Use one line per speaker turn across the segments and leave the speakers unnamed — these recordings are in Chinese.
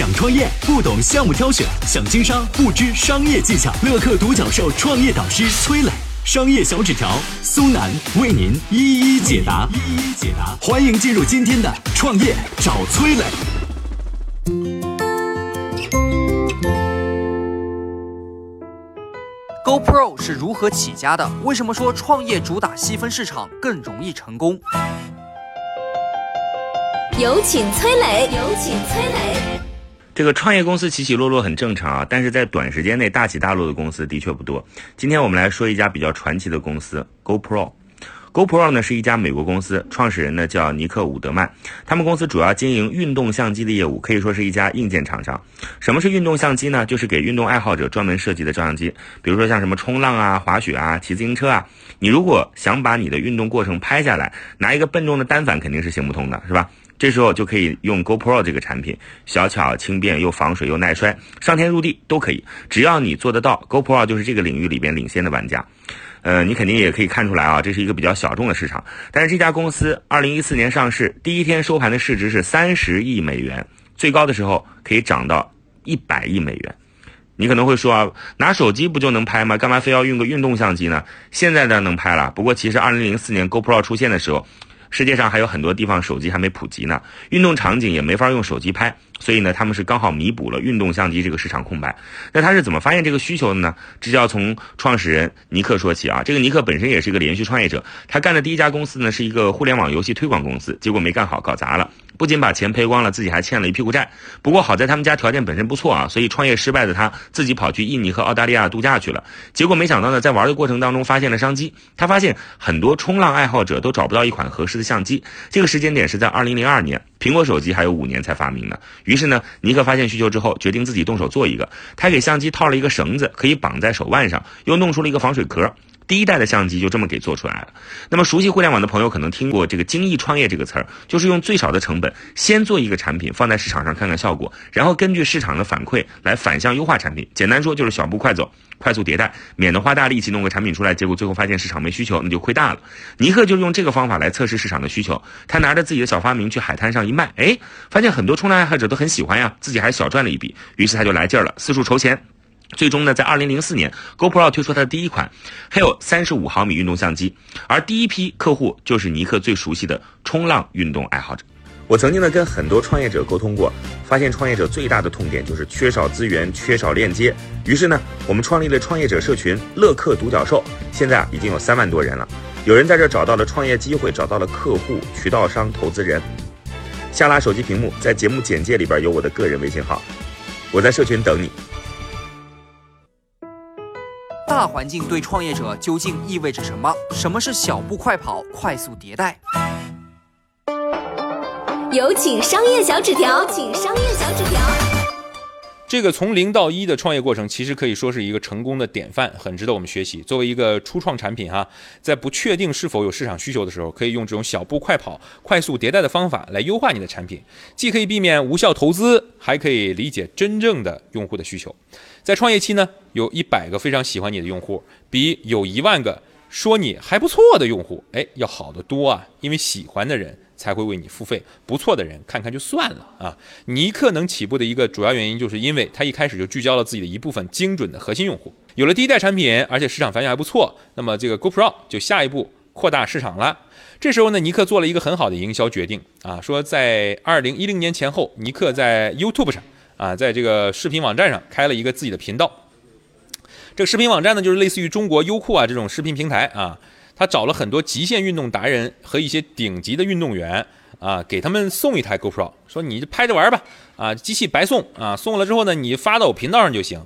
想创业不懂项目挑选，想经商不知商业技巧。乐客独角兽创业导师崔磊，商业小纸条苏南为您一一解答。一一解答，欢迎进入今天的创业找崔磊。
GoPro 是如何起家的？为什么说创业主打细分市场更容易成功？
有请崔磊，有请崔磊。
这个创业公司起起落落很正常啊，但是在短时间内大起大落的公司的确不多。今天我们来说一家比较传奇的公司 GoPro。GoPro 呢是一家美国公司，创始人呢叫尼克伍德曼。他们公司主要经营运动相机的业务，可以说是一家硬件厂商。什么是运动相机呢？就是给运动爱好者专门设计的照相机。比如说像什么冲浪啊、滑雪啊、骑自行车啊，你如果想把你的运动过程拍下来，拿一个笨重的单反肯定是行不通的，是吧？这时候就可以用 GoPro 这个产品，小巧轻便又防水又耐摔，上天入地都可以。只要你做得到，GoPro 就是这个领域里边领先的玩家。呃，你肯定也可以看出来啊，这是一个比较小众的市场。但是这家公司二零一四年上市，第一天收盘的市值是三十亿美元，最高的时候可以涨到一百亿美元。你可能会说啊，拿手机不就能拍吗？干嘛非要用个运动相机呢？现在呢能拍了，不过其实二零零四年 GoPro 出现的时候。世界上还有很多地方手机还没普及呢，运动场景也没法用手机拍，所以呢，他们是刚好弥补了运动相机这个市场空白。那他是怎么发现这个需求的呢？这就要从创始人尼克说起啊。这个尼克本身也是一个连续创业者，他干的第一家公司呢是一个互联网游戏推广公司，结果没干好，搞砸了。不仅把钱赔光了，自己还欠了一屁股债。不过好在他们家条件本身不错啊，所以创业失败的他自己跑去印尼和澳大利亚度假去了。结果没想到呢，在玩的过程当中发现了商机。他发现很多冲浪爱好者都找不到一款合适的相机。这个时间点是在二零零二年，苹果手机还有五年才发明呢。于是呢，尼克发现需求之后，决定自己动手做一个。他给相机套了一个绳子，可以绑在手腕上，又弄出了一个防水壳。第一代的相机就这么给做出来了。那么熟悉互联网的朋友可能听过这个“精益创业”这个词儿，就是用最少的成本先做一个产品放在市场上看看效果，然后根据市场的反馈来反向优化产品。简单说就是小步快走，快速迭代，免得花大力气弄个产品出来，结果最后发现市场没需求，那就亏大了。尼克就用这个方法来测试市场的需求。他拿着自己的小发明去海滩上一卖，哎，发现很多冲浪爱好者都很喜欢呀，自己还小赚了一笔。于是他就来劲儿了，四处筹钱。最终呢，在二零零四年，GoPro 推出它的第一款，还有三十五毫米运动相机，而第一批客户就是尼克最熟悉的冲浪运动爱好者。我曾经呢跟很多创业者沟通过，发现创业者最大的痛点就是缺少资源、缺少链接。于是呢，我们创立了创业者社群“乐客独角兽”，现在啊已经有三万多人了。有人在这找到了创业机会，找到了客户、渠道商、投资人。下拉手机屏幕，在节目简介里边有我的个人微信号，我在社群等你。
大环境对创业者究竟意味着什么？什么是小步快跑、快速迭代？
有请商业小纸条，请商业小纸条。
这个从零到一的创业过程，其实可以说是一个成功的典范，很值得我们学习。作为一个初创产品，哈，在不确定是否有市场需求的时候，可以用这种小步快跑、快速迭代的方法来优化你的产品，既可以避免无效投资，还可以理解真正的用户的需求。在创业期呢，有一百个非常喜欢你的用户，比有一万个说你还不错的用户，哎，要好得多啊！因为喜欢的人才会为你付费，不错的人看看就算了啊。尼克能起步的一个主要原因，就是因为他一开始就聚焦了自己的一部分精准的核心用户，有了第一代产品，而且市场反响还不错，那么这个 GoPro 就下一步扩大市场了。这时候呢，尼克做了一个很好的营销决定啊，说在二零一零年前后，尼克在 YouTube 上。啊，在这个视频网站上开了一个自己的频道。这个视频网站呢，就是类似于中国优酷啊这种视频平台啊。他找了很多极限运动达人和一些顶级的运动员啊，给他们送一台 GoPro，说你就拍着玩吧，啊，机器白送啊，送了之后呢，你发到我频道上就行。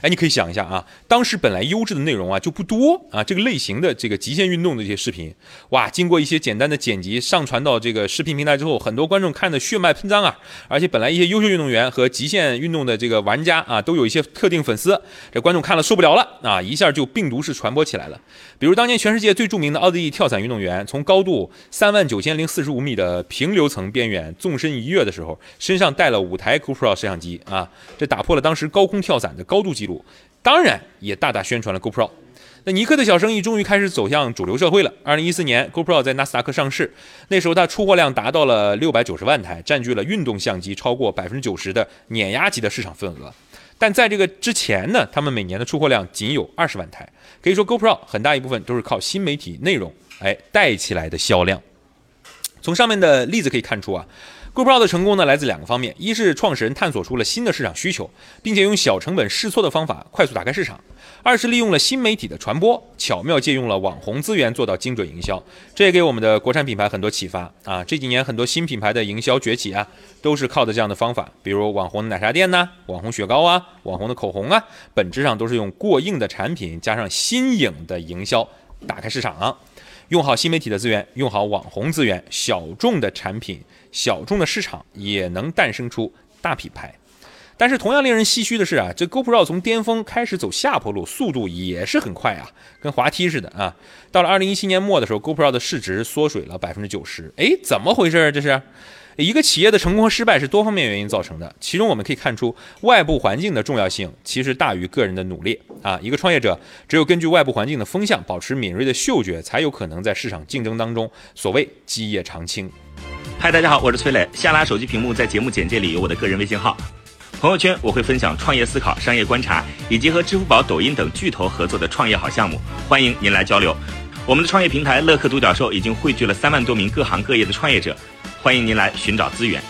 哎，你可以想一下啊，当时本来优质的内容啊就不多啊，这个类型的这个极限运动的这些视频，哇，经过一些简单的剪辑上传到这个视频平台之后，很多观众看的血脉喷张啊，而且本来一些优秀运动员和极限运动的这个玩家啊，都有一些特定粉丝，这观众看了受不了了啊，一下就病毒式传播起来了。比如当年全世界最著名的奥地利跳伞运动员，从高度三万九千零四十五米的平流层边缘纵身一跃的时候，身上带了五台 GoPro 摄像机啊，这打破了当时高空跳伞的高度记录。当然也大大宣传了 GoPro。那尼克的小生意终于开始走向主流社会了。二零一四年，GoPro 在纳斯达克上市，那时候它出货量达到了六百九十万台，占据了运动相机超过百分之九十的碾压级的市场份额。但在这个之前呢，他们每年的出货量仅有二十万台，可以说 GoPro 很大一部分都是靠新媒体内容哎带起来的销量。从上面的例子可以看出啊。GoPro 的成功呢，来自两个方面：一是创始人探索出了新的市场需求，并且用小成本试错的方法快速打开市场；二是利用了新媒体的传播，巧妙借用了网红资源做到精准营销。这也给我们的国产品牌很多启发啊！这几年很多新品牌的营销崛起啊，都是靠的这样的方法，比如网红的奶茶店呐、网红雪糕啊、网红的口红啊，本质上都是用过硬的产品加上新颖的营销打开市场。用好新媒体的资源，用好网红资源，小众的产品。小众的市场也能诞生出大品牌，但是同样令人唏嘘的是啊，这 GoPro 从巅峰开始走下坡路，速度也是很快啊，跟滑梯似的啊。到了二零一七年末的时候，GoPro 的市值缩水了百分之九十。哎，怎么回事？这是一个企业的成功和失败是多方面原因造成的，其中我们可以看出外部环境的重要性其实大于个人的努力啊。一个创业者只有根据外部环境的风向，保持敏锐的嗅觉，才有可能在市场竞争当中所谓基业长青。
嗨，大家好，我是崔磊。下拉手机屏幕，在节目简介里有我的个人微信号。朋友圈我会分享创业思考、商业观察，以及和支付宝、抖音等巨头合作的创业好项目，欢迎您来交流。我们的创业平台乐客独角兽已经汇聚了三万多名各行各业的创业者，欢迎您来寻找资源。